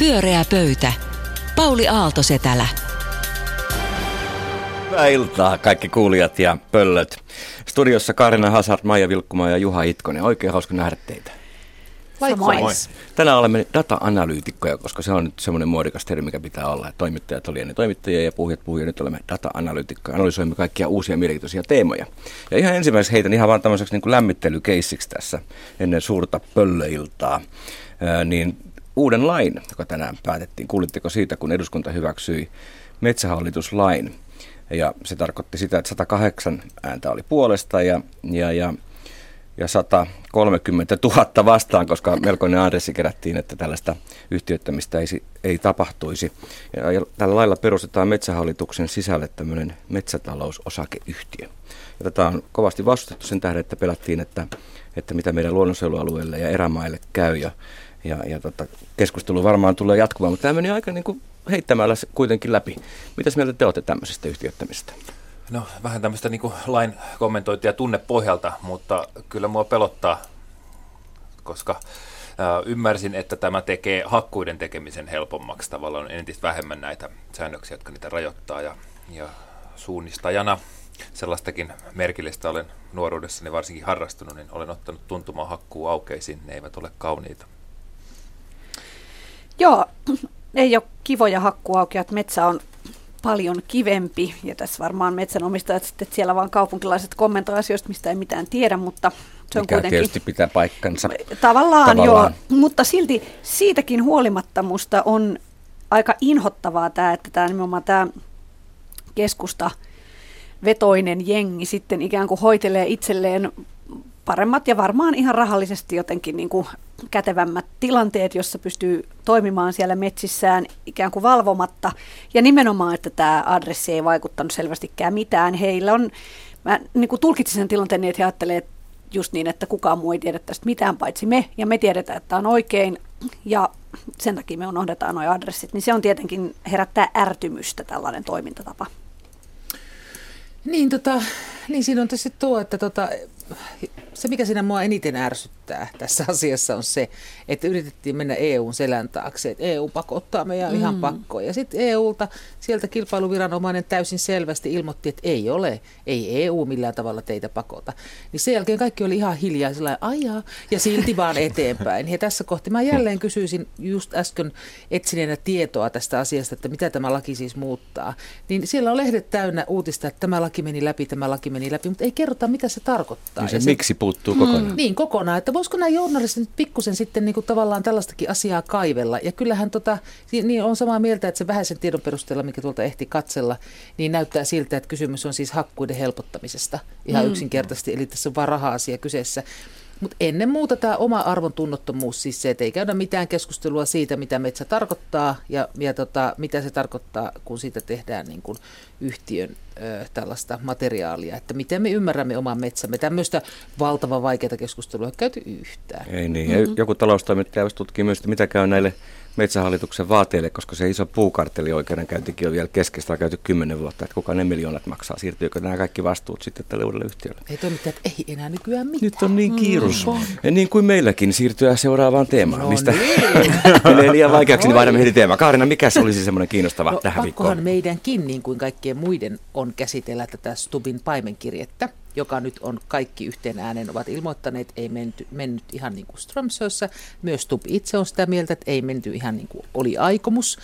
Pyöreä pöytä. Pauli Aaltosetälä. Hyvää iltaa kaikki kuulijat ja pöllöt. Studiossa Karina Hazard, Maija Vilkkumaa ja Juha Itkonen. Oikein hauska nähdä teitä. Likewise. Tänään olemme data-analyytikkoja, koska se on nyt semmoinen muodikas termi, mikä pitää olla. Toimittajat oli ennen toimittajia ja puhujat puhujia. Nyt olemme data-analyytikkoja. Analysoimme kaikkia uusia mielenkiintoisia teemoja. Ja ihan ensimmäiseksi heitän ihan vaan tämmöiseksi niin kuin lämmittelykeissiksi tässä ennen suurta pöllöiltaa. Ää, niin uuden lain, joka tänään päätettiin. Kuulitteko siitä, kun eduskunta hyväksyi metsähallituslain? Ja se tarkoitti sitä, että 108 ääntä oli puolesta ja, ja, ja ja 130 000 vastaan, koska melkoinen adressi kerättiin, että tällaista yhtiöittämistä ei, ei tapahtuisi. Ja, ja tällä lailla perustetaan metsähallituksen sisälle tämmöinen metsätalousosakeyhtiö. Ja tätä on kovasti vastustettu sen tähden, että pelättiin, että, että mitä meidän luonnonsuojelualueille ja erämaille käy. Ja, ja, ja tota, keskustelu varmaan tulee jatkumaan, mutta tämä meni aika niin kuin heittämällä kuitenkin läpi. Mitäs mieltä te olette tämmöisestä yhtiöittämisestä? No vähän tämmöistä niin kuin lain kommentointia tunnepohjalta, mutta kyllä mua pelottaa, koska ymmärsin, että tämä tekee hakkuiden tekemisen helpommaksi. Tavallaan on entistä vähemmän näitä säännöksiä, jotka niitä rajoittaa ja, ja suunnistajana sellaistakin merkillistä olen nuoruudessani varsinkin harrastunut, niin olen ottanut tuntumaan hakkuu aukeisiin. Ne eivät ole kauniita. Joo, ei ole kivoja hakkuaukeat. Metsä on paljon kivempi. Ja tässä varmaan metsänomistajat sitten, että siellä vaan kaupunkilaiset kommentoivat asioista, mistä ei mitään tiedä, mutta se on Mikä kuitenkin... tietysti pitää paikkansa. Tavallaan, Tavallaan. joo, mutta silti siitäkin huolimatta musta on aika inhottavaa tämä, että tämä nimenomaan tämä keskusta vetoinen jengi sitten ikään kuin hoitelee itselleen paremmat ja varmaan ihan rahallisesti jotenkin niin kuin kätevämmät tilanteet, jossa pystyy toimimaan siellä metsissään ikään kuin valvomatta. Ja nimenomaan, että tämä adressi ei vaikuttanut selvästikään mitään. Heillä on, mä niin kuin tulkitsin sen tilanteen niin, että he ajattelee just niin, että kukaan muu ei tiedä tästä mitään paitsi me, ja me tiedetään, että on oikein, ja sen takia me unohdetaan nuo adressit, niin se on tietenkin herättää ärtymystä tällainen toimintatapa. Niin, tota, niin siinä on tietysti tuo, että tota, se mikä siinä mua eniten ärsyttää tässä asiassa on se, että yritettiin mennä EUn selän taakse, että EU pakottaa meidän mm. ihan pakkoon. Ja sitten EUlta sieltä kilpailuviranomainen täysin selvästi ilmoitti, että ei ole, ei EU millään tavalla teitä pakota. Niin sen jälkeen kaikki oli ihan hiljaa, sillä ajaa, ja silti vaan eteenpäin. Ja tässä kohti mä jälleen kysyisin just äsken etsineenä tietoa tästä asiasta, että mitä tämä laki siis muuttaa. Niin siellä on lehdet täynnä uutista, että tämä laki meni läpi, tämä laki meni läpi, mutta ei kerrota, mitä se tarkoittaa. Niin se, Ja miksi puuttuu kokonaan? Mm. Niin, kokonaan. Että voisiko nämä journalistit nyt pikkusen sitten niin kuin tavallaan tällaistakin asiaa kaivella. Ja kyllähän tota, niin on samaa mieltä, että se vähäisen tiedon perusteella, mikä tuolta ehti katsella, niin näyttää siltä, että kysymys on siis hakkuiden helpottamisesta ihan mm. yksinkertaisesti. Eli tässä on vain raha-asia kyseessä. Mutta ennen muuta tämä oma arvon tunnottomuus, siis se, että ei käydä mitään keskustelua siitä, mitä metsä tarkoittaa ja, ja tota, mitä se tarkoittaa, kun siitä tehdään niin kun yhtiön ö, tällaista materiaalia, että miten me ymmärrämme oman metsämme. Tämmöistä valtavan vaikeaa keskustelua ei käyty yhtään. Ei niin. Mm-hmm. Joku taloustoimittaja tutkii myös, että mitä käy näille metsähallituksen vaateille, koska se iso puukartteli oikeudenkäyntikin on vielä keskeistä, on käyty kymmenen vuotta, että kuka ne miljoonat maksaa, siirtyykö nämä kaikki vastuut sitten tälle uudelle yhtiölle. Ei toimittajat, ei enää nykyään mitään. Nyt on niin kiirus. Mm. Ja niin kuin meilläkin siirtyä seuraavaan teemaan, No mistä niin. menee liian vaikeaksi, niin vaihdamme heti teemaa. Kaarina, mikä se olisi semmoinen kiinnostava No, tähän pakkohan viikkoon? meidänkin, niin kuin kaikkien muiden, on käsitellä tätä Stubin paimenkirjettä, joka nyt on kaikki yhteen äänen ovat ilmoittaneet, ei menty, mennyt ihan niin kuin Strömsössä. Myös Stub itse on sitä mieltä, että ei menty ihan niin kuin oli aikomus.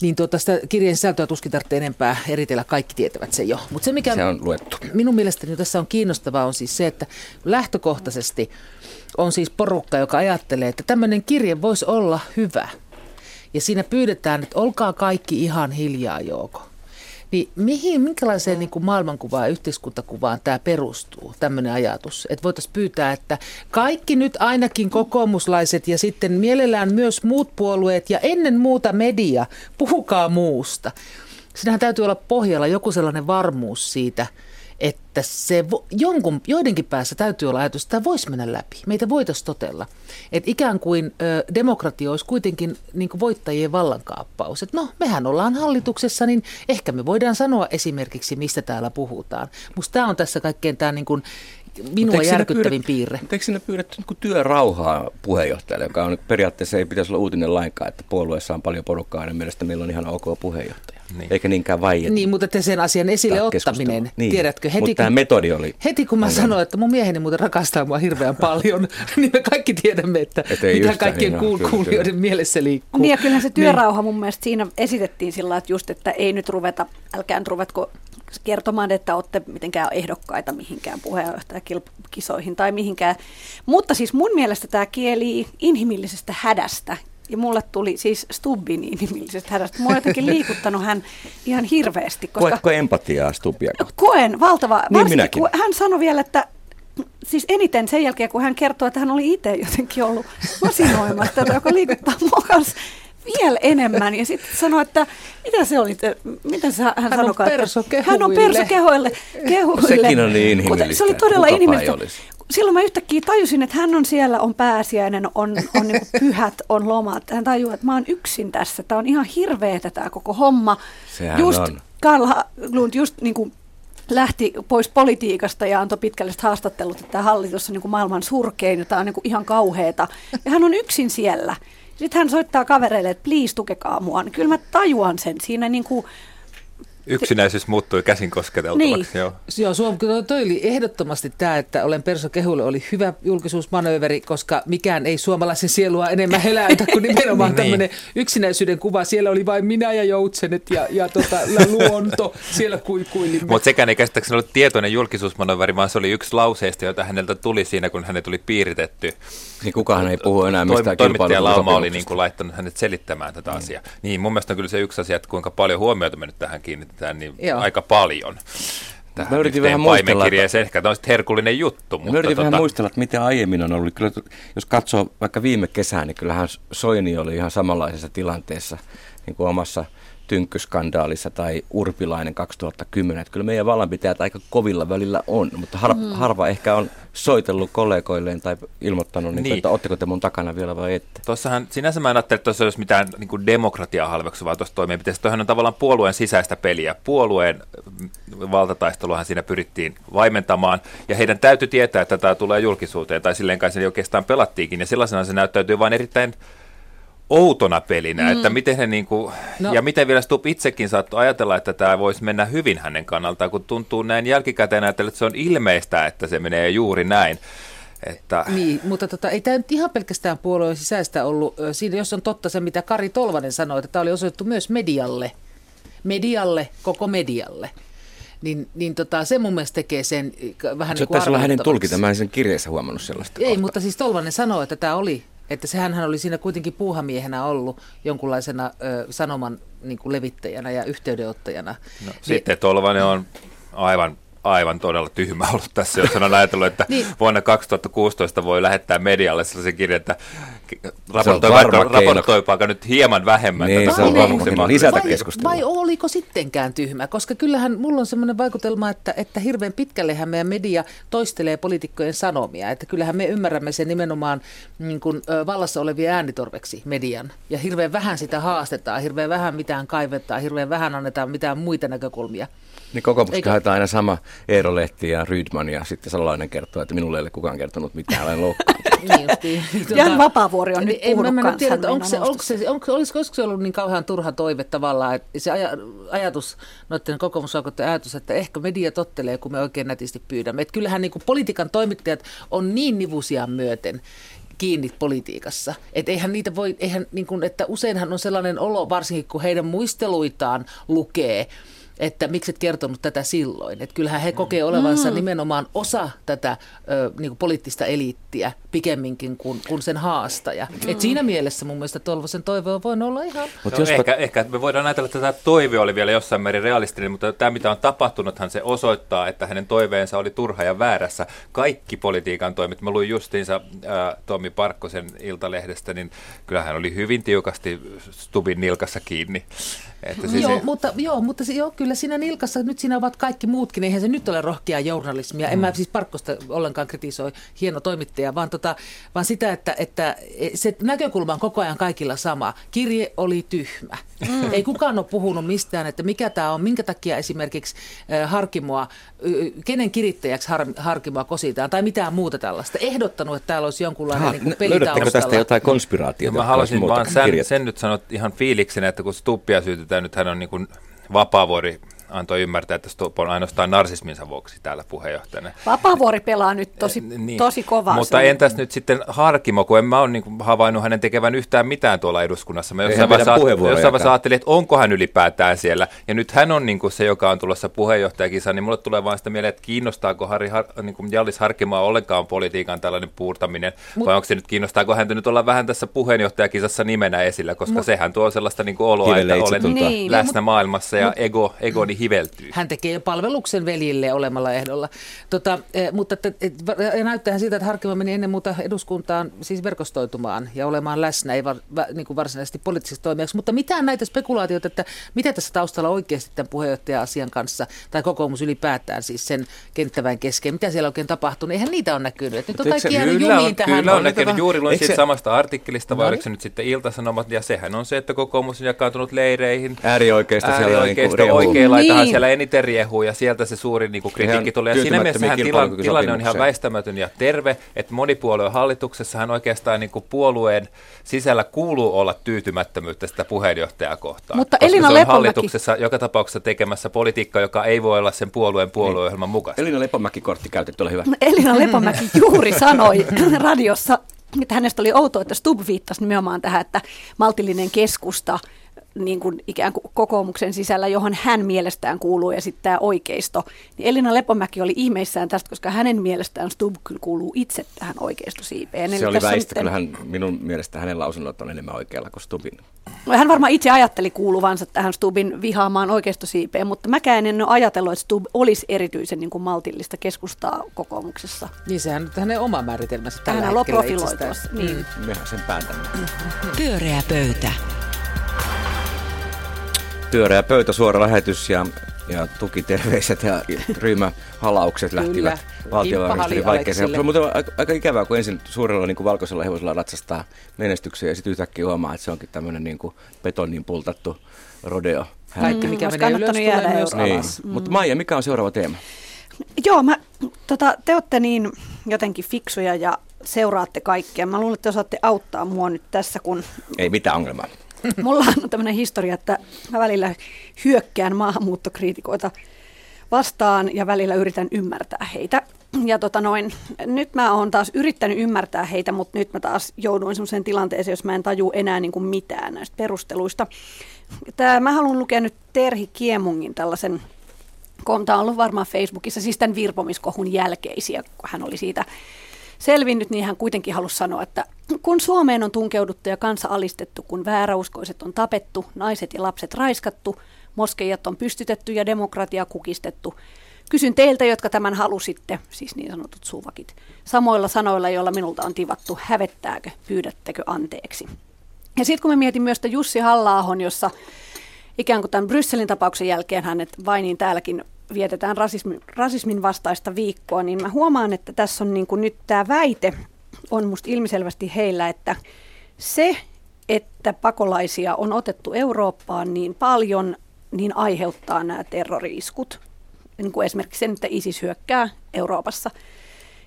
Niin tuota, sitä kirjeen sisältöä tuskin tarvitsee enempää eritellä, kaikki tietävät se jo. Mutta se, mikä Se on luettu. minun mielestäni tässä on kiinnostavaa on siis se, että lähtökohtaisesti on siis porukka, joka ajattelee, että tämmöinen kirje voisi olla hyvä. Ja siinä pyydetään, että olkaa kaikki ihan hiljaa jooko. Niin mihin, minkälaiseen niin kuin maailmankuvaan ja yhteiskuntakuvaan tämä perustuu, tämmöinen ajatus? Että voitaisiin pyytää, että kaikki nyt ainakin kokoomuslaiset ja sitten mielellään myös muut puolueet ja ennen muuta media, puhukaa muusta. Siinähän täytyy olla pohjalla joku sellainen varmuus siitä, että se vo, jonkun, joidenkin päässä täytyy olla ajatus, että tämä voisi mennä läpi. Meitä voitaisiin totella. Että ikään kuin ö, demokratia olisi kuitenkin niin kuin voittajien vallankaappaus. Että no, mehän ollaan hallituksessa, niin ehkä me voidaan sanoa esimerkiksi, mistä täällä puhutaan. Musta tämä on tässä kaikkein tämä niin kuin minua järkyttävin piirre. Mutta eikö siinä pyydetty niin työrauhaa puheenjohtajalle, joka on periaatteessa ei pitäisi olla uutinen lainkaan, että puolueessa on paljon porukkaa, ja mielestä meillä on ihan ok puheenjohtaja. Niin. Eikä niinkään vai Niin, mutta että sen asian esille ottaminen, Niin. tiedätkö, heti Mutta tämä kun, metodi oli... heti kun mä ongelma. sanoin, että mun mieheni muuten rakastaa mua hirveän paljon, niin me kaikki tiedämme, että Et ei mitä kaikkien niin, kuul- kyllä, kuulijoiden kyllä. mielessä liikkuu. Niin ja kyllähän se työrauha mun mielestä siinä esitettiin sillä että just, että ei nyt ruveta, älkää nyt ruvetko kertomaan, että olette mitenkään ehdokkaita mihinkään puheenjohtajakisoihin tai mihinkään. Mutta siis mun mielestä tämä kieli inhimillisestä hädästä. Ja mulle tuli siis Stubbin inhimillisestä hädästä. Mua on jotenkin liikuttanut hän ihan hirveästi, koska Koetko empatiaa Stubia? koen valtava, Niin minäkin. kun hän sanoi vielä, että siis eniten sen jälkeen, kun hän kertoi, että hän oli itse jotenkin ollut masinoimassa tätä, joka liikuttaa mua kanssa vielä enemmän. Ja sitten sanoi, että mitä se oli, te- miten se, hän, on sanokaan, perso että hän on kehuille. perso kehoille, kehuille. Sekin on niin Kuten- Se inhimillistä. oli todella Kukapa inhimillistä. olisi. Silloin mä yhtäkkiä tajusin, että hän on siellä, on pääsiäinen, on, on niin pyhät, on lomat. Hän tajuaa, että mä oon yksin tässä. Tämä on ihan hirveetä tämä koko homma. Sehän just on. Karl Haglund just niin kuin lähti pois politiikasta ja antoi pitkälliset haastattelut, että tämä hallitus on niin kuin maailman surkein ja tämä on niin kuin ihan kauheeta. Ja hän on yksin siellä. Sitten hän soittaa kavereille, että please tukekaa mua. Niin kyllä mä tajuan sen siinä niin kuin, Yksinäisyys muuttui käsin kosketeltavaksi. Niin. Joo. Joo, Suom, kyllä toi oli ehdottomasti tämä, että olen Perso Kehulle oli hyvä julkisuusmanööveri, koska mikään ei suomalaisen sielua enemmän heläytä kuin nimenomaan Niin. tämmöinen yksinäisyyden kuva. Siellä oli vain minä ja joutsenet ja, ja tota, luonto, siellä kuikuilimme. Mutta sekään ei käsittääkseni ollut tietoinen julkisuusmanoveri, vaan se oli yksi lauseista, joita häneltä tuli siinä, kun hänet tuli piiritetty. Niin kukaan ei puhu enää mistään Toimittaja Lauma oli niin kuin laittanut hänet selittämään tätä asiaa. Niin, mun mielestä on kyllä se yksi asia, että kuinka paljon huomiota me nyt tähän kiinnitetään, niin Joo. aika paljon. Tähän Mä yritin vähän muistella, paimenkirjeeseen. Ehkä tämä on sitten herkullinen juttu, Mä mutta yritin vähän tota, muistella, että mitä aiemmin on ollut. Kyllä, jos katsoo vaikka viime kesää, niin kyllähän Soini oli ihan samanlaisessa tilanteessa niin kuin omassa tynkkyskandaalissa tai Urpilainen 2010. Että kyllä meidän vallanpitäjät aika kovilla välillä on, mutta har, mm. harva ehkä on soitellut kollegoilleen tai ilmoittanut, niin. Niin. että ootteko te mun takana vielä vai ette. Tuossahan, sinänsä mä en ajattele, että tuossa olisi mitään niin kuin demokratiaa halveksuvaa tuossa toimenpiteessä. Tuohan on tavallaan puolueen sisäistä peliä. Puolueen valtataisteluhan siinä pyrittiin vaimentamaan, ja heidän täytyy tietää, että tämä tulee julkisuuteen, tai silleen kai se oikeastaan pelattiinkin, ja sellaisena se näyttäytyy vain erittäin outona pelinä, mm. että miten he niin kuin, No. ja miten vielä Stubb itsekin saattoi ajatella, että tämä voisi mennä hyvin hänen kannaltaan, kun tuntuu näin jälkikäteen ajatella, että se on ilmeistä, että se menee juuri näin. Että, Niin, mutta tota, ei tämä nyt ihan pelkästään puolueen sisäistä ollut. Siinä, jos on totta se, mitä Kari Tolvanen sanoi, että tämä oli osoitettu myös medialle. Medialle, koko medialle. Niin, niin tota, se mun mielestä tekee sen vähän Se niin kuin olla hänen tulkinta. Mä en sen kirjeessä huomannut sellaista. Ei, kohtaa. mutta siis Tolvanen sanoi, että tämä oli, että sehän hän oli siinä kuitenkin puuhamiehenä ollut jonkunlaisena ö, sanoman niin kuin levittäjänä ja yhteydenottajana. No, Niin- sitten Tolvanen on aivan, aivan todella tyhmä ollut tässä, jos on ajatellut, että Niin. vuonna 2016 voi lähettää medialle sellaisen kirjan, että varma raportoipaako, keino. raportoipaako nyt hieman vähemmän Niin, tätä se on Vai- varma. Lisätä vai, keskustelua. vai oliko sittenkään tyhmä? Koska kyllähän mulla on semmoinen vaikutelma, että, että hirveän pitkällehän meidän media toistelee poliitikkojen sanomia. Että kyllähän me ymmärrämme sen nimenomaan niin kuin, vallassa olevien äänitorveksi median. Ja hirveän vähän sitä haastetaan, hirveän vähän mitään kaivetaan, hirveän vähän annetaan mitään muita näkökulmia. Niin kokoomuksesta haetaan aina sama Eero Lehti ja Rydman ja sitten Salolainen kertoo, että minulle ei ole kukaan kertonut mitään, olen loukkaantunut. Niin justiin. Jan Vapaavuori on nyt ei, puhunut mä, mä tiedä, että onko se, onko se, onko, olisiko, olisiko se ollut niin kauhean turha toive tavallaan, että se aja, ajatus, noiden kokoomusvaikuttajien ajatus, että ehkä media tottelee, kun me oikein nätisti pyydämme. Että kyllähän niin kuin politiikan toimittajat on niin nivusia myöten kiinni politiikassa. Että eihän niitä voi, eihän niin kuin, että useinhan on sellainen olo, varsinkin kun heidän muisteluitaan lukee, että miksi et kertonut tätä silloin. Että kyllähän he kokee olevansa mm. nimenomaan osa tätä ö, niin kuin poliittista eliittiä pikemminkin kuin, kuin sen haastaja. Mm. Et siinä mielessä mun mielestä Tolvasen toive on voinut olla ihan... Mut No, jospa- ehkä, ehkä me voidaan ajatella, että tämä toive oli vielä jossain määrin realistinen, mutta tämä mitä on tapahtunuthan se osoittaa, että hänen toiveensa oli turha ja väärässä. Kaikki politiikan toimet, mä luin justiinsa ää, Tommi Parkkosen Iltalehdestä, niin kyllähän hän oli hyvin tiukasti Stubin nilkassa kiinni. Että siis Joo, mutta, joo, mutta se, joo, kyllä kyllä siinä nilkassa, nyt siinä ovat kaikki muutkin, eihän se nyt ole rohkea journalismia. Mm. En mä siis Parkkosta ollenkaan kritisoi, hieno toimittaja, vaan, tota, vaan sitä, että, että se näkökulma on koko ajan kaikilla sama. Kirje oli tyhmä. Mm. Ei kukaan ole puhunut mistään, että mikä tämä on, minkä takia esimerkiksi Harkimoa, kenen kirittäjäksi har, Harkimoa kositaan tai mitään muuta tällaista. Ehdottanut, että täällä olisi jonkunlainen ha, niin peli tästä jotain konspiraatiota? No mä haluaisin vaan sen, sen nyt sanoa ihan fiiliksen, että kun Stuppia syytetään, nyt hän on niin kuin Vapaavuori antoi ymmärtää, että Stubb on ainoastaan narsisminsa vuoksi täällä puheenjohtajana. Vapaavuori pelaa nyt tosi, niin. tosi kovaa. Mutta entäs nyt sitten Harkimo, kun en mä ole niin havainnut hänen tekevän yhtään mitään tuolla eduskunnassa. Mä jossain vaiheessa, jossain ajattelin, että onko hän ylipäätään siellä. Ja nyt hän on niin kuin se, joka on tulossa puheenjohtajakisa, niin mulle tulee vaan sitä mieleen, että kiinnostaako Harri, Har, niin kuin Jallis Harkimoa ollenkaan politiikan tällainen puurtaminen, Mut, vai onko se nyt, kiinnostaako häntä nyt olla vähän tässä puheenjohtajakisassa nimenä esillä, koska Mut, sehän tuo sellaista niin kuin oloa, että olen niin, läsnä maailmassa ja ego, egoni hiveltyy. Hän tekee palveluksen veljille olemalla ehdolla. Tota, eh, mutta että, et, ja näyttää siltä, että Harkimo meni ennen muuta eduskuntaan siis verkostoitumaan ja olemaan läsnä, ei var, va, niin kuin varsinaisesti poliittisessa toimijaksi. Mutta mitään näitä spekulaatioita, että mitä tässä taustalla oikeasti tämän puheenjohtaja-asian kanssa, tai kokoomus ylipäätään siis sen kenttävän kesken, mitä siellä oikein tapahtuu, niin eihän niitä ole näkynyt. Nyt on kaikki jäänyt jumiin on, tähän. Kyllä on näkynyt. Juuri luin siitä se... samasta artikkelista, vai no oliko se nyt sitten iltasanomat, ja sehän on se, että kokoomus on jakaantunut leireihin. Äärioikeista, äärioikeista siellä on niin oikea laitahan niin. siellä eniten riehuu ja sieltä se suuri niin kuin kritiikki tulee. Ja siinä mielessä tilanne, tilanne on ihan väistämätön ja terve, että monipuolueen hallituksessahan oikeastaan niin kuin puolueen sisällä kuuluu olla tyytymättömyyttä sitä puheenjohtajaa kohtaan. Mutta Elina se on Lepomäki... hallituksessa joka tapauksessa tekemässä politiikkaa, joka ei voi olla sen puolueen puolueohjelman niin. mukaista. Elina Lepomäki-kortti käytetty, ole hyvä. Elina Lepomäki juuri sanoi radiossa, että hänestä oli outoa, että Stub viittasi nimenomaan tähän, että maltillinen keskusta – niin kuin ikään kuin kokoomuksen sisällä, johon hän mielestään kuuluu ja sitten tämä oikeisto. Niin Elina Lepomäki oli ihmeissään tästä, koska hänen mielestään Stubb kyllä kuuluu itse tähän oikeistosiipeen. Se Eli oli väistä, kyllä hän, minun mielestä hänen lausunnot on enemmän oikealla kuin Stubin. No, hän varmaan itse ajatteli kuuluvansa tähän Stubin vihaamaan oikeistosiipeen, mutta mäkään en ole ajatellut, että Stub olisi erityisen niin kuin maltillista keskustaa kokoomuksessa. Niin sehän on hänen oma määritelmänsä tällä Hän hetkellä profiloitua. Niin. Mm. Mehän sen päätämme. Pyöreä pöytä. Pyöreä pöytä, suora lähetys ja, ja tukiterveiset ja ryhmähalaukset lähtivät valtiovarainministerin vaikeeseen. Mutta aika, aika ikävää, kun ensin suurella niin kuin valkoisella hevosella ratsastaa menestyksiä ja sitten yhtäkkiä huomaa, että se onkin tämmöinen niin kuin betonin pultattu rodeo. Kaikki, mikä mm, menee ylös, tulee myös niin. alas. Mm. Mutta Maija, mikä on seuraava teema? Joo, mä, tota, te olette niin jotenkin fiksuja ja seuraatte kaikkea. Mä luulen, että te osaatte auttaa mua nyt tässä, kun... Ei mitään ongelmaa. Mulla on tämmöinen historia, että mä välillä hyökkään maahanmuuttokriitikoita vastaan ja välillä yritän ymmärtää heitä. Ja tota noin, nyt mä oon taas yrittänyt ymmärtää heitä, mutta nyt mä taas jouduin sellaiseen tilanteeseen, jos mä en taju enää niin kuin mitään näistä perusteluista. Tää, mä haluan lukea nyt Terhi Kiemungin tällaisen, tämä on ollut varmaan Facebookissa, siis tämän virpomiskohun jälkeisiä, kun hän oli siitä selvinnyt, niin hän kuitenkin halusi sanoa, että kun Suomeen on tunkeuduttu ja kansa alistettu, kun vääräuskoiset on tapettu, naiset ja lapset raiskattu, moskeijat on pystytetty ja demokratia kukistettu, Kysyn teiltä, jotka tämän halusitte, siis niin sanotut suvakit, samoilla sanoilla, joilla minulta on tivattu, hävettääkö, pyydättekö anteeksi. Ja sitten kun mä mietin myös Jussi halla jossa ikään kuin tämän Brysselin tapauksen jälkeen hänet vainiin täälläkin vietetään rasismin, rasismin vastaista viikkoa, niin mä huomaan, että tässä on niin kuin nyt tämä väite on musta ilmiselvästi heillä, että se, että pakolaisia on otettu Eurooppaan niin paljon, niin aiheuttaa nämä terroriiskut. Niin kuin esimerkiksi sen, että ISIS hyökkää Euroopassa.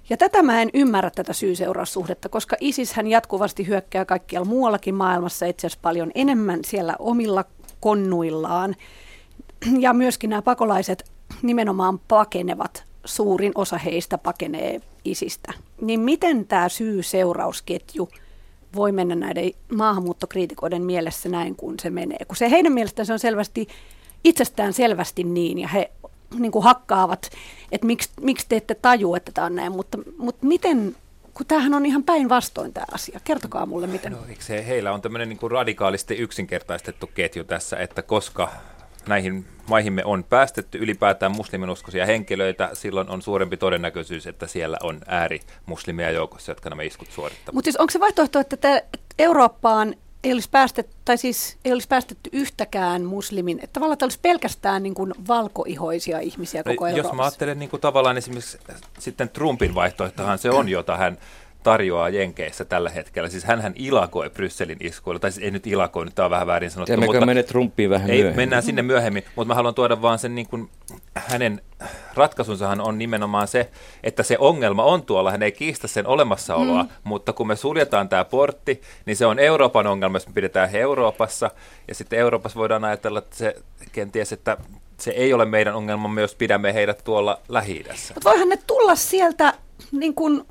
Ja tätä mä en ymmärrä tätä syy-seuraussuhdetta, koska ISIS hän jatkuvasti hyökkää kaikkialla muuallakin maailmassa itse asiassa paljon enemmän siellä omilla konnuillaan. Ja myöskin nämä pakolaiset nimenomaan pakenevat, suurin osa heistä pakenee isistä. Niin miten tämä syy-seurausketju voi mennä näiden maahanmuuttokriitikoiden mielessä näin, kun se menee? Kun se heidän mielestään se on selvästi, itsestään selvästi niin, ja he niin kuin hakkaavat, että miksi, miksi te ette taju, että tämä on näin, mutta, mutta miten kun tämähän on ihan päinvastoin tämä asia. Kertokaa mulle, miten. No, se, heillä on tämmöinen niin radikaalisti yksinkertaistettu ketju tässä, että koska näihin maihimme on päästetty ylipäätään musliminuskoisia henkilöitä, silloin on suurempi todennäköisyys, että siellä on äärimuslimia joukossa, jotka nämä iskut suorittavat. Mutta siis onko se vaihtoehto, että Eurooppaan ei olisi päästetty, tai siis ei olisi päästetty yhtäkään muslimin, että tavallaan olisi pelkästään niin kuin valkoihoisia ihmisiä koko no, Jos Euroopassa. mä ajattelen niin kuin tavallaan esimerkiksi sitten Trumpin vaihtoehtohan se on, jota hän tarjoaa Jenkeissä tällä hetkellä. Siis hän ilakoi Brysselin iskuilla, tai siis ei nyt ilakoi, nyt tämä on vähän väärin sanottu. Emmekö mutta mene Trumpiin vähän ei, myöhemmin? Mennään sinne myöhemmin, mutta mä haluan tuoda vaan sen niin kuin, hänen ratkaisunsahan on nimenomaan se, että se ongelma on tuolla, hän ei kiistä sen olemassaoloa, mm. mutta kun me suljetaan tämä portti, niin se on Euroopan ongelma, jos me pidetään he Euroopassa, ja sitten Euroopassa voidaan ajatella, että se kenties, että se ei ole meidän ongelmamme, jos pidämme heidät tuolla lähi Mutta voihan ne tulla sieltä niin kuin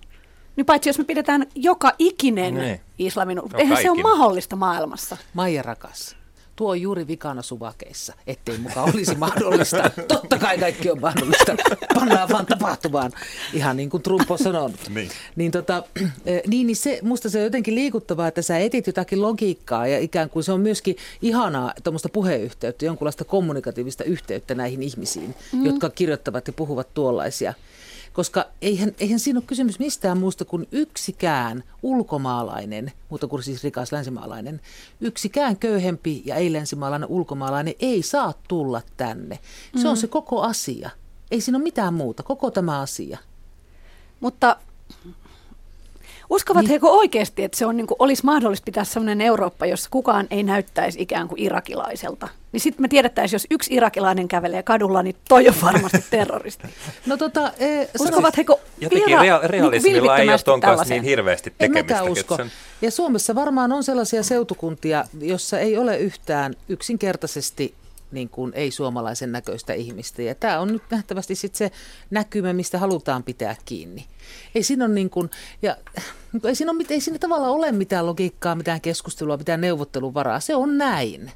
niin paitsi jos me pidetään joka ikinen Niin. islamin, No eihän se ole mahdollista maailmassa. Maija rakas, tuo on juuri vikana suvakeissa, ettei mukaan olisi mahdollista. Totta kai kaikki on mahdollista. Pannaan vaan tapahtumaan, ihan niin kuin Trump on sanonut. Niin. Niin, tota, eh, niin, niin se, musta se on jotenkin liikuttavaa, että sä etit jotakin logiikkaa ja ikään kuin se on myöskin ihanaa tuommoista puheyhteyttä, jonkunlaista kommunikatiivista yhteyttä näihin ihmisiin, mm. jotka kirjoittavat ja puhuvat tuollaisia. Koska eihän, eihän siinä ole kysymys mistään muusta kuin yksikään ulkomaalainen, muuta kuin siis rikas länsimaalainen, yksikään köyhempi ja ei-länsimaalainen ulkomaalainen ei saa tulla tänne. Se on se koko asia. Ei siinä ole mitään muuta, koko tämä asia. Mutta uskovat niin. he oikeasti, että se on, niin kuin, olisi mahdollista pitää sellainen Eurooppa, jossa kukaan ei näyttäisi ikään kuin irakilaiselta? Niin sitten me tiedettäisiin, jos yksi irakilainen kävelee kadulla, niin toi on varmasti terroristi. No tota, e, Uskovat he, kun Jotenkin rea- niin realismilla ei ole ton kanssa niin hirveästi En tekemistä. että usko. se on- Ja Suomessa varmaan on sellaisia seutukuntia, jossa ei ole yhtään yksinkertaisesti niin kuin ei-suomalaisen näköistä ihmistä. Ja tämä on nyt nähtävästi sit se näkymä, mistä halutaan pitää kiinni. Ei siinä, ole niin kuin, ja, ei siinä, ole, ei siinä tavallaan ole mitään logiikkaa, mitään keskustelua, mitään neuvottelun varaa. Se on näin.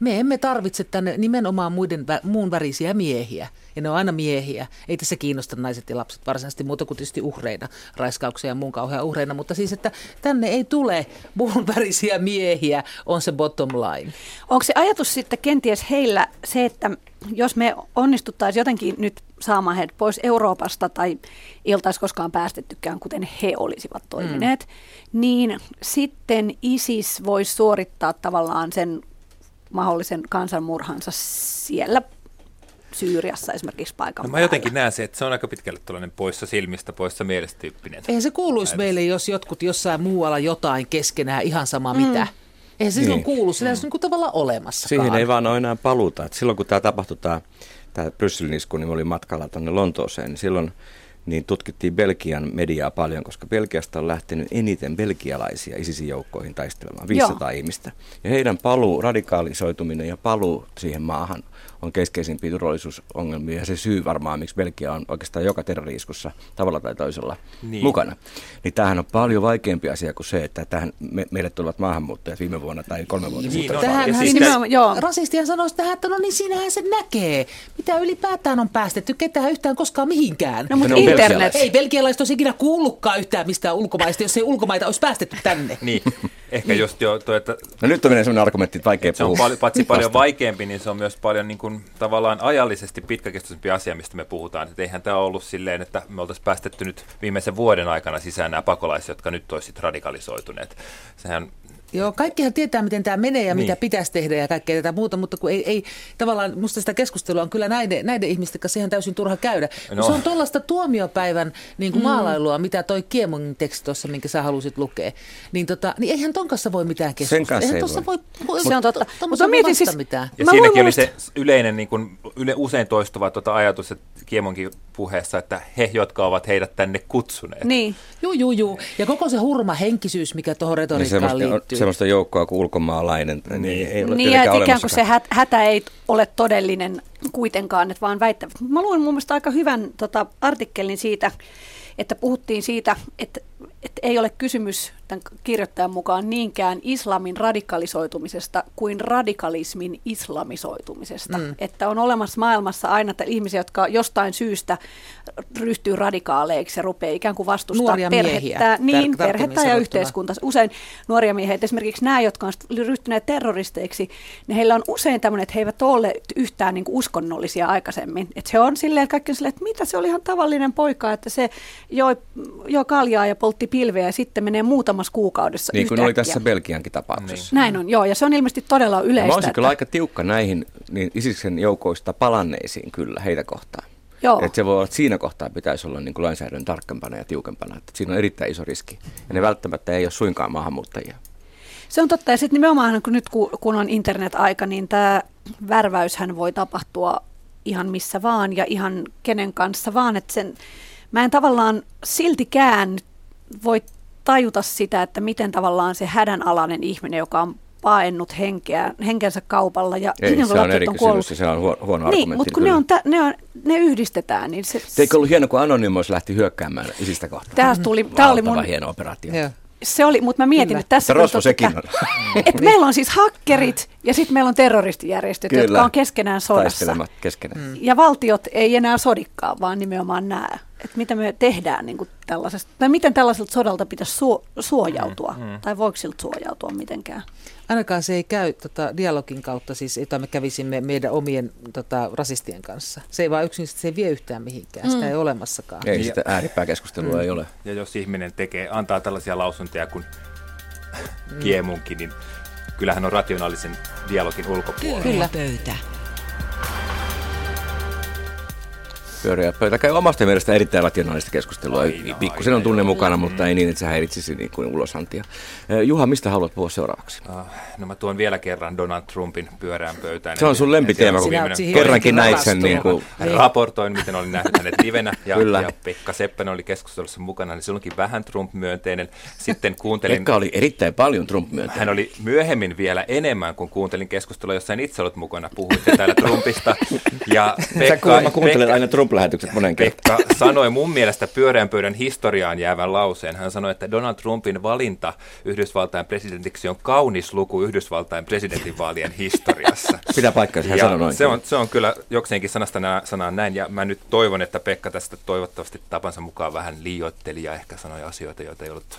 Me emme tarvitse tänne nimenomaan muiden, muun värisiä miehiä. Ja ne on aina miehiä. Ei tässä kiinnosta naiset ja lapset varsinaisesti muuta kuin tietysti uhreina, raiskauksia ja muun kauhean uhreina. Mutta siis, että tänne ei tule muun värisiä miehiä, on se bottom line. Onko se ajatus sitten kenties heillä se, että jos me onnistuttaisiin jotenkin nyt saamaan heidät pois Euroopasta tai iltaisi koskaan päästettykään, kuten he olisivat toimineet, mm. niin sitten ISIS voisi suorittaa tavallaan sen mahdollisen kansanmurhansa siellä Syyriassa esimerkiksi paikan No mä jotenkin näen se, että se on aika pitkälle tällainen poissa silmistä, poissa mielestä tyyppinen. Eihän se kuuluisi meille, jos jotkut jossain muualla jotain keskenään ihan sama mitä. Eihän se silloin Niin. kuulu, sillä ei ole niin kuin tavallaan olemassa. Siihen ei vaan ole enää paluuta. Et silloin kun tämä tapahtui, tämä, tämä Brysselin isku, niin oli matkalla tuonne Lontooseen, niin silloin niin tutkittiin Belgian mediaa paljon, koska Belgiasta on lähtenyt eniten belgialaisia ISISin joukkoihin taistelemaan, 500 ihmistä. Ja heidän paluu, radikaalisoituminen ja paluu siihen maahan on keskeisimpiä turvallisuusongelmia ja se syy varmaan, miksi Belgia on oikeastaan joka terroriiskussa tavalla tai toisella Niin. niin. mukana. Niin tämähän on paljon vaikeampi asia kuin se, että tähän me, meille tulevat maahanmuuttajat viime vuonna tai kolme vuotta Niin sitten. on. Tähän siis Nimenomaan, joo. rasistihan sanoisi tähän, että no niin siinähän se näkee. Mitä ylipäätään on päästetty ketään yhtään koskaan mihinkään. No, mutta internet. belgialaiset. Ei belgialaiset olisi ikinä kuullutkaan yhtään mistään ulkomaista, jos ei ulkomaita olisi päästetty tänne. Niin, ehkä just jo toi, että No nyt on menee sellainen argumentti, että vaikea se on puhua. paljon, paitsi paljon vaikeampi, niin se on myös paljon niin kuin, tavallaan ajallisesti pitkäkestoisempi asia, mistä me puhutaan. Et eihän tämä ollut silleen, että me oltaisiin päästetty nyt viimeisen vuoden aikana sisään nämä pakolaiset, jotka nyt olisivat radikalisoituneet. Sehän Joo, kaikkihan tietää, miten tämä menee ja niin. mitä Niin. pitäisi tehdä ja kaikkea tätä muuta, mutta kun ei, ei tavallaan, musta sitä keskustelua on kyllä näiden, näiden ihmisten kanssa ihan täysin turha käydä. No. Se on tuollaista tuomiopäivän niin kuin mm. maalailua, mitä toi Kiemon teksti tuossa, minkä sä halusit lukea. Niin, tota, niin eihän ton kanssa voi mitään keskustella. kanssa eihän ei tossa voi. voi. Se on totta. Mutta mietin siis- mitään. Ja Mä siinäkin oli se yleinen, niin kuin, yle, usein toistuva tuota ajatus, että Kiemonkin puheessa, että he, jotka ovat heidät tänne kutsuneet. Niin. Juu, juu, juu. Ja koko se hurma henkisyys, mikä tuohon Niin retoriikkaan semmoista, liittyy. Semmoista joukkoa kuin ulkomaalainen, niin, niin. ei ole Niin, että ikään kuin se hätä ei ole todellinen kuitenkaan, että vaan väittävät. Mä luin mun mielestä aika hyvän tota, artikkelin siitä, että puhuttiin siitä, että, että ei ole kysymys tämän kirjoittajan mukaan niinkään islamin radikalisoitumisesta kuin radikalismin islamisoitumisesta. Mm. Että on olemassa maailmassa aina että ihmisiä, jotka jostain syystä ryhtyy radikaaleiksi ja rupeaa ikään kuin vastustaa Nuoria perhettä, miehiä, niin, perhettä ja yhteiskuntaa yhteiskunta, usein nuoria miehiä, että esimerkiksi nämä, jotka on ryhtyneet terroristeiksi, niin heillä on usein tämmöinen, että he eivät ole yhtään niin kuin uskonnollisia aikaisemmin. Että se on silleen, että kaikki on silleen, että mitä se oli ihan tavallinen poika, että se joi, joi kaljaa ja poltti pilveä ja sitten menee muutama muutamassa kuukaudessa Niin kuin oli tässä Belgiankin tapauksessa. Näin on, joo, ja se on ilmeisesti todella Niin. yleistä. Mä olisin kyllä että- aika tiukka näihin niin Isiksen joukoista palanneisiin kyllä heitä kohtaan. Joo. Että se voi olla, että siinä kohtaa pitäisi olla niin kuin lainsäädännön tarkkempana ja tiukempana. Että siinä on erittäin iso riski. Ja ne välttämättä ei ole suinkaan maahanmuuttajia. Se on totta, ja sitten nimenomaan kun nyt kun, on internet-aika, niin tämä värväyshän voi tapahtua ihan missä vaan ja ihan kenen kanssa vaan, että sen, mä en tavallaan siltikään nyt voi tajuta sitä, että miten tavallaan se hädänalainen ihminen, joka on paennut henkeä, henkensä kaupalla ja Ei, se on eri kysymys ja se on huono, huono Niin, argumentti. mutta kun ne, on, tä, ne, on, ne yhdistetään, niin se, Eikö ollut hieno, kun Anonymous lähti hyökkäämään Isistä kohtaan? Tää tuli- tää oli Valtava mun- hieno operaatio. Joo. se oli, mutta mä mietin Kyllä. nyt tässä. Mutta rosvo sekin että- on. Et meillä on siis hakkerit ja sitten meillä on terroristijärjestöt, Kyllä. jotka on keskenään sodassa. Keskenään. Mm. Ja valtiot ei enää sodikkaa, vaan nimenomaan nämä. Että mitä me tehdään niin kuin tällaisesta, tai miten tällaiselta sodalta pitäisi suo, suojautua, mm. tai voiko siltä suojautua mitenkään. Ainakaan se ei käy tota, dialogin kautta, siis, jota me kävisimme meidän omien tota, rasistien kanssa. Se ei vaan yksin, se ei vie yhtään mihinkään, mm. sitä ei olemassakaan. Ei sitä ääripääkeskustelua mm. ei ole. Ja jos ihminen tekee, antaa tällaisia lausuntoja kuin kiemunkin, niin kyllähän on rationaalisen dialogin ulkopuolella. Kyllä. Pöytä. Pyöreä pöytä käy omasta mielestä erittäin rationaalista keskustelua. Aina, Pikkusen on aina, tunne joo. mukana, mutta ei niin, että se häiritsisi niin kuin ulosantia. Eh, Juha, mistä haluat puhua seuraavaksi? Ah, No mä tuon vielä kerran Donald Trumpin pyörään pöydään. Se on sun lempiteema, kun kerrankin näit sen niin kuin, Niin. Raportoin, miten olin nähnyt hänet livenä ja, Kyllä. ja Pekka Seppänen oli keskustelussa mukana, niin silloinkin vähän Trump-myönteinen. Sitten kuuntelin, Pekka oli erittäin paljon trump myönteinen. hän oli myöhemmin vielä enemmän, kun kuuntelin keskustelua, jossa en itse ollut mukana. Puhuitte täällä Trumpista. Ja Sä kuulemma kuuntelet Pekka- aina Trump-lähetykset monen kertaan. Pekka sanoi mun mielestä pyöreän pöydän historiaan jäävän lauseen. Hän sanoi, että Donald Trumpin valinta Yhdysvaltain presidentiksi on kaunis luku Yhdysvaltain presidentinvaalien historiassa. Pitää paikkaa, hän sanoi noin. se, on, se on kyllä jokseenkin sanasta nä- sanaan näin, ja mä nyt toivon, että Pekka tästä toivottavasti tapansa mukaan vähän liioitteli ja ehkä sanoi asioita, joita ei ollut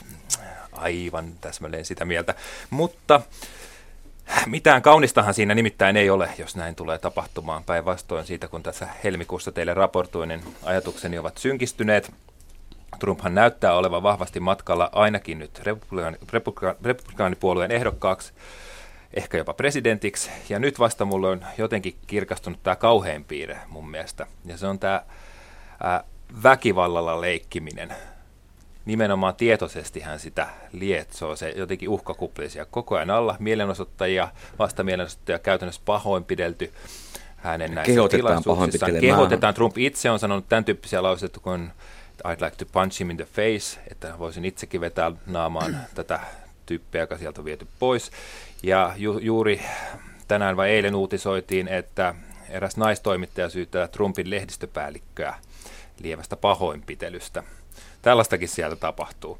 aivan täsmälleen sitä mieltä. Mutta mitään kaunistahan siinä nimittäin ei ole, jos näin tulee tapahtumaan. Päinvastoin siitä, kun tässä helmikuussa teille raportoin, niin ajatukseni ovat synkistyneet. Trumphan näyttää olevan vahvasti matkalla ainakin nyt republikaani, republika- republikaanipuolueen ehdokkaaksi, ehkä jopa presidentiksi. Ja nyt vasta mulle on jotenkin kirkastunut tämä kauhein piirre mun mielestä. Ja se on tämä väkivallalla leikkiminen. Nimenomaan tietoisesti hän sitä lietsoo, se jotenkin uhkakuplisia koko ajan alla. Mielenosoittajia, vasta mielenosoittajia käytännössä pahoinpidelty hänen näissä Kehotetaan tilaisuuksissaan. Kehotetaan. Trump itse on sanonut tämän tyyppisiä lauseita kuin I'd like to punch him in the face, että voisin itsekin vetää naamaan tätä tyyppiä, joka sieltä on viety pois. Ja ju- juuri tänään vai eilen uutisoitiin, että eräs naistoimittaja syyttää Trumpin lehdistöpäällikköä lievästä pahoinpitelystä. Tällaistakin sieltä tapahtuu.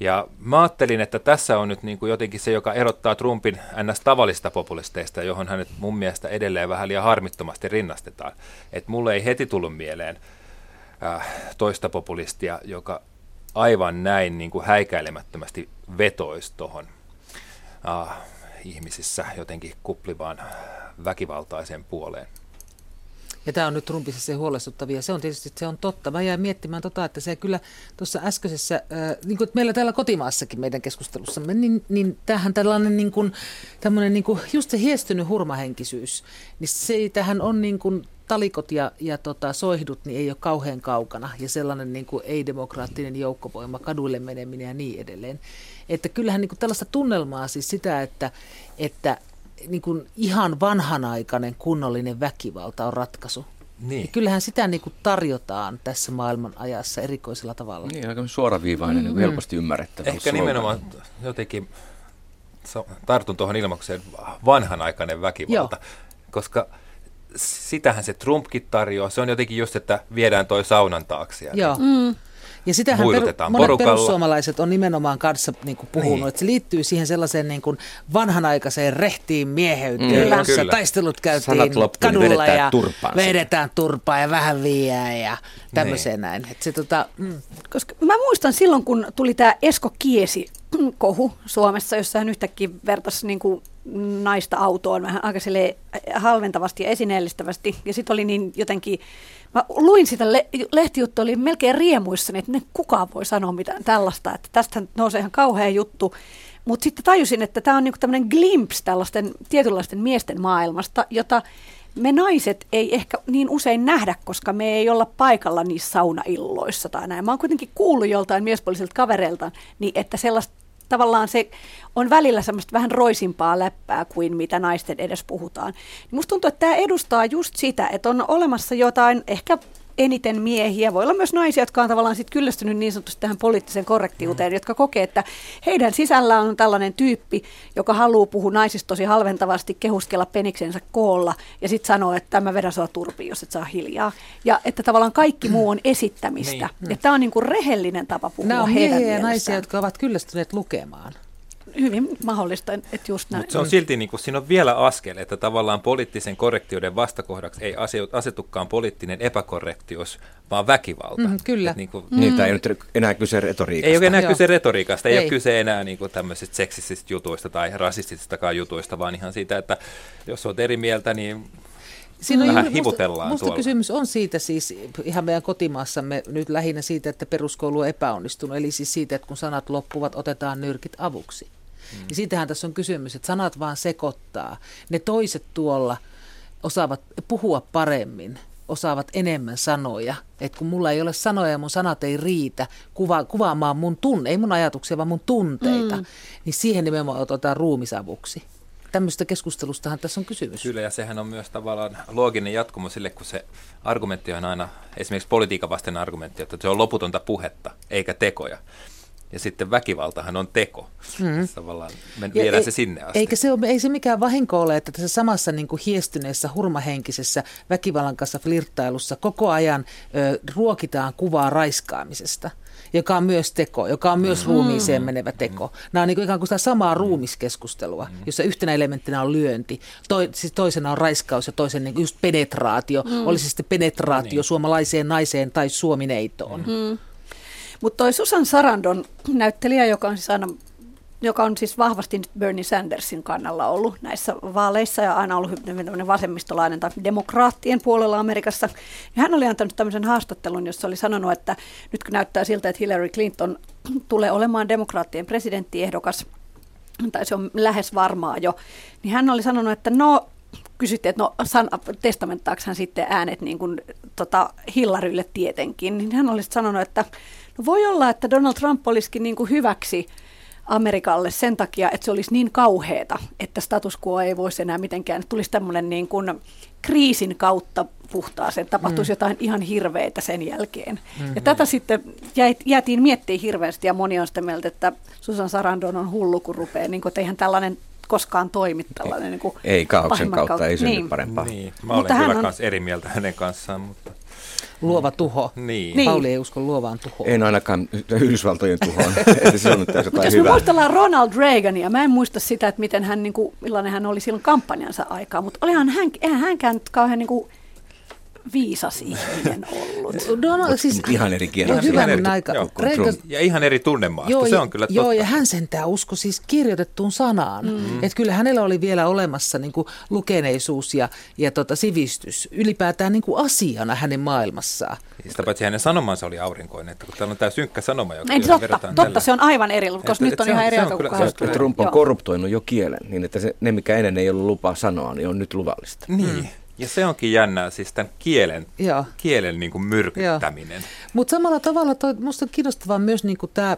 Ja mä ajattelin, että tässä on nyt niin kuin jotenkin se, joka erottaa Trumpin ns. tavallista populisteista, johon hänet mun mielestä edelleen vähän liian harmittomasti rinnastetaan. Että mulle ei heti tullut mieleen äh, toista populistia, joka aivan näin niin kuin häikäilemättömästi vetoisi tuohon äh, ihmisissä jotenkin kuplivaan väkivaltaiseen puoleen. Ja tämä on nyt Trumpissa se huolestuttavia. Se on tietysti se on totta. Mä jäin miettimään tota, että se kyllä tuossa äskeisessä, äh, niin kuin meillä täällä kotimaassakin meidän keskustelussamme, niin, niin tämähän tällainen niin kuin, tämmöinen niin kuin, just se hiestynyt hurmahenkisyys, niin se tähän on niin kuin talikot ja, ja tota, soihdut niin ei ole kauhean kaukana ja sellainen niin kuin ei-demokraattinen joukkovoima, kaduille meneminen ja niin edelleen. Että kyllähän niin kuin tällaista tunnelmaa siis sitä, että, että niin kuin ihan vanhanaikainen kunnollinen väkivalta on ratkaisu. Niin. Ja kyllähän sitä niin kuin tarjotaan tässä maailman ajassa erikoisella tavalla. Niin, aika suoraviivainen, mm-hmm. helposti ymmärrettävä. Ehkä slogan. nimenomaan jotenkin tartun tuohon ilmaukseen vanhanaikainen väkivalta, Joo. koska sitähän se Trumpkin tarjoaa. Se on jotenkin just, että viedään toi saunan taakse. ja Joo. Mm. Ja sitähän peru, Huilutetaan monet porukalla. perussuomalaiset on nimenomaan kanssa niin kuin puhunut, Niin. niin. että se liittyy siihen sellaiseen niin kuin vanhanaikaiseen rehtiin mieheyteen, Mm. jossa Kyllä. taistelut käytiin loppuun, niin kadulla vedetään ja turpaan vedetään turpaa ja vähän viiää ja tämmöiseen näin. Että se, tota, mm. Koska mä muistan silloin, kun tuli tämä Esko Kiesi kohu Suomessa, jossa hän yhtäkkiä vertasi niin kuin naista autoon vähän aika halventavasti ja esineellistävästi. Ja sitten oli niin jotenkin, mä luin sitä le- lehtijuttua, oli melkein riemuissani, että ne kukaan voi sanoa mitään tällaista, että tästä nousee ihan kauhea juttu. Mutta sitten tajusin, että tämä on niinku tämmöinen glimpse tällaisten tietynlaisten miesten maailmasta, jota me naiset ei ehkä niin usein nähdä, koska me ei olla paikalla niissä saunailloissa tai näin. Mä oon kuitenkin kuullut joltain miespuolisilta kavereilta, niin että sellaista tavallaan se on välillä semmoista vähän roisimpaa läppää kuin mitä naisten edes puhutaan. Musta tuntuu, että tämä edustaa just sitä, että on olemassa jotain ehkä eniten miehiä, voi olla myös naisia, jotka on tavallaan sit kyllästynyt niin sanotusti tähän poliittiseen korrektiuteen, mm. jotka kokee, että heidän sisällä on tällainen tyyppi, joka haluaa puhua naisista tosi halventavasti, kehuskella peniksensä koolla ja sitten sanoa, että tämä vedä sua turpiin, jos et saa hiljaa. Ja että tavallaan kaikki muu on esittämistä. niin. Ja tämä on niinku rehellinen tapa puhua Nämä on miehiä ja naisia, jotka ovat kyllästyneet lukemaan hyvin mahdollista, että just näin. Mutta se on silti, niin kuin, siinä on vielä askel, että tavallaan poliittisen korrektiuden vastakohdaksi ei asetukaan poliittinen epäkorrektius, vaan väkivalta. Mm, kyllä. niin kuin, mm. Niitä ei nyt enää kyse retoriikasta. Ei ole enää Joo. kyse retoriikasta, ei, ei ole kyse enää niin kuin tämmöisistä seksisistä jutuista tai rasistisistakaan jutuista, vaan ihan siitä, että jos olet eri mieltä, niin Siinä on vähän hivutellaan musta, musta kysymys on siitä siis ihan meidän kotimaassamme nyt lähinnä siitä, että peruskoulu on epäonnistunut. Eli siis siitä, että kun sanat loppuvat, otetaan nyrkit avuksi. Mm. Ja siitähän tässä on kysymys, että sanat vaan sekoittaa. Ne toiset tuolla osaavat puhua paremmin, osaavat enemmän sanoja. Että kun mulla ei ole sanoja ja mun sanat ei riitä kuva, kuvaamaan mun tunne, ei mun ajatuksia, vaan mun tunteita, mm. niin siihen nimenomaan otetaan ruumisavuksi. Tämmöistä keskustelustahan tässä on kysymys. Kyllä, ja sehän on myös tavallaan looginen jatkumo sille, kun se argumentti on aina, esimerkiksi politiikan vasten argumentti, että se on loputonta puhetta, eikä tekoja. Ja sitten väkivaltahan on teko. Mm. Tavallaan me viedään ei, se sinne asti. Eikä se ole, ei se mikään vahinko ole, että tässä samassa niin kuin hiestyneessä, hurmahenkisessä väkivallan kanssa flirttailussa koko ajan ö, ruokitaan kuvaa raiskaamisesta joka on myös teko, joka on myös mm. ruumiiseen menevä teko. Nämä on niin kuin ikään kuin sitä samaa ruumiskeskustelua, mm. jossa yhtenä elementtinä on lyönti, toi, siis toisena on raiskaus ja toisen niin just penetraatio. Mm. Olisi sitten penetraatio niin. suomalaiseen naiseen tai suomineitoon. Mm. Mutta toi Susan Sarandon näyttelijä, joka on siis aina joka on siis vahvasti Bernie Sandersin kannalla ollut näissä vaaleissa ja aina ollut hyvin vasemmistolainen tai demokraattien puolella Amerikassa. Ja hän oli antanut tämmöisen haastattelun, jossa oli sanonut, että nyt kun näyttää siltä, että Hillary Clinton tulee olemaan demokraattien presidenttiehdokas, tai se on lähes varmaa jo, niin hän oli sanonut, että no kysyttiin, että no san, testamenttaako hän sitten äänet niin kuin, tota, Hillarylle tietenkin, niin hän olisi sanonut, että No voi olla, että Donald Trump olisikin niin kuin hyväksi Amerikalle sen takia, että se olisi niin kauheata, että status quo ei voisi enää mitenkään, että tulisi tämmöinen niin kuin kriisin kautta puhtaaseen, tapahtuisi mm. jotain ihan hirveitä sen jälkeen. Mm-hmm. Ja tätä sitten jäätiin miettimään hirveästi ja moni on sitä mieltä, että Susan Sarandon on hullu, kun rupeaa, niin kuin, että eihän tällainen koskaan toimi tällainen. Niin kuin ei kaauksen kautta, kautta, ei synny niin. parempaa. Niin. Mä olen mutta kyllä on... eri mieltä hänen kanssaan, mutta luova tuho. Niin. niin. Pauli ei usko luovaan tuhoon. En ainakaan Yhdysvaltojen tuhoon. että se on nyt jotain Jos me muistellaan Ronald Reagania, mä en muista sitä, että miten hän, niin kuin, millainen hän oli silloin kampanjansa aikaa, mutta olihan hän, eihän hänkään nyt kauhean niin kuin, viisas ihminen ollut. No, no, siis, ihan eri kielellä. Ihan eri, aika. Joo, ja ihan eri tunnemaasta, joo, se on kyllä Joo, ja hän sentään usko siis kirjoitettuun sanaan. Mm. Että kyllä hänellä oli vielä olemassa niin kuin lukeneisuus ja, ja tota, sivistys ylipäätään niin kuin asiana hänen maailmassaan. Sitä paitsi hänen sanomansa oli aurinkoinen, että kun täällä on tämä synkkä sanoma, joka Ei, totta, totta tällä. se on aivan eri, koska et, nyt et on ihan eri aika kuin Trump on korruptoinut jo kielen, niin että se, ne, mikä ennen ei ollut lupa sanoa, niin on nyt luvallista. Niin. Mm. Ja se onkin jännää, siis tämän kielen, Joo. kielen niin kuin myrkyttäminen. Mutta samalla tavalla toi, musta on kiinnostavaa myös niin kuin tämä,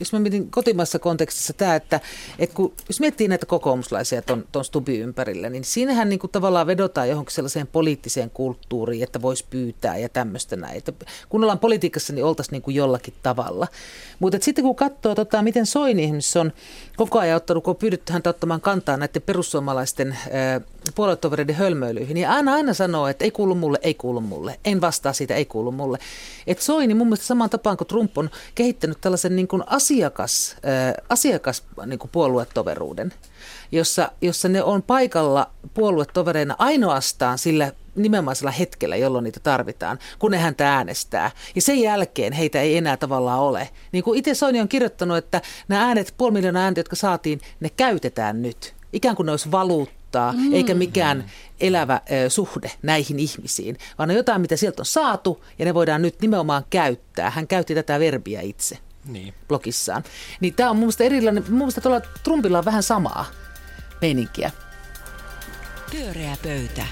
jos mä mietin kotimaassa kontekstissa tämä, että, että kun, jos miettii näitä kokoomuslaisia ton, ton Stubin ympärillä, niin siinähän niin kuin tavallaan vedotaan johonkin sellaiseen poliittiseen kulttuuriin, että voisi pyytää ja tämmöistä näitä. Kun ollaan politiikassa, niin oltaisiin niin kuin jollakin tavalla. Mutta sitten kun katsoo, tota, miten Soini on koko ajan ottanut, kun on pyydetty häntä ottamaan kantaa näiden perussuomalaisten puoluetovereiden hölmöilyihin, niin aina aina sanoo, että ei kuulu mulle, ei kuulu mulle, en vastaa siitä, ei kuulu mulle. Et Soini mun mielestä samaan tapaan kuin Trump on kehittänyt tällaisen niin kuin asiakas, ää, asiakas niin kuin puoluetoveruuden, jossa, jossa ne on paikalla puoluetovereina ainoastaan sillä nimenomaisella hetkellä, jolloin niitä tarvitaan, kun ne häntä äänestää. Ja sen jälkeen heitä ei enää tavallaan ole. Niin kuin itse Soini on kirjoittanut, että nämä äänet, puoli miljoonaa ääntä, jotka saatiin, ne käytetään nyt ikään kuin ne olisi valuuttaa, mm. eikä mikään elävä ö, suhde näihin ihmisiin, vaan on jotain, mitä sieltä on saatu ja ne voidaan nyt nimenomaan käyttää. Hän käytti tätä verbiä itse Niin. blogissaan. Niin tämä on mun mielestä erilainen, mun mielestä tuolla Trumpilla on vähän samaa meininkiä. Pyöreä pöytä.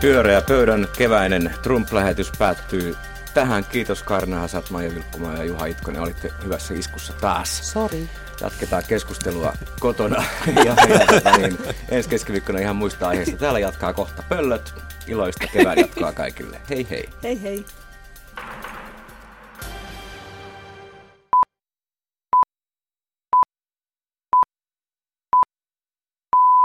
Pyöreä pöydän keväinen Trump-lähetys päättyy tähän. Kiitos Karna Hasat, Maija Vilkkumaa ja Juha Itkonen. Olitte hyvässä iskussa taas. Sorry. Jatketaan keskustelua kotona ja, ja tota niin, ensi keskiviikkona ihan muista aiheista. Täällä jatkaa kohta pöllöt. Iloista kevään jatkoa kaikille. Hei hei. Hei hei.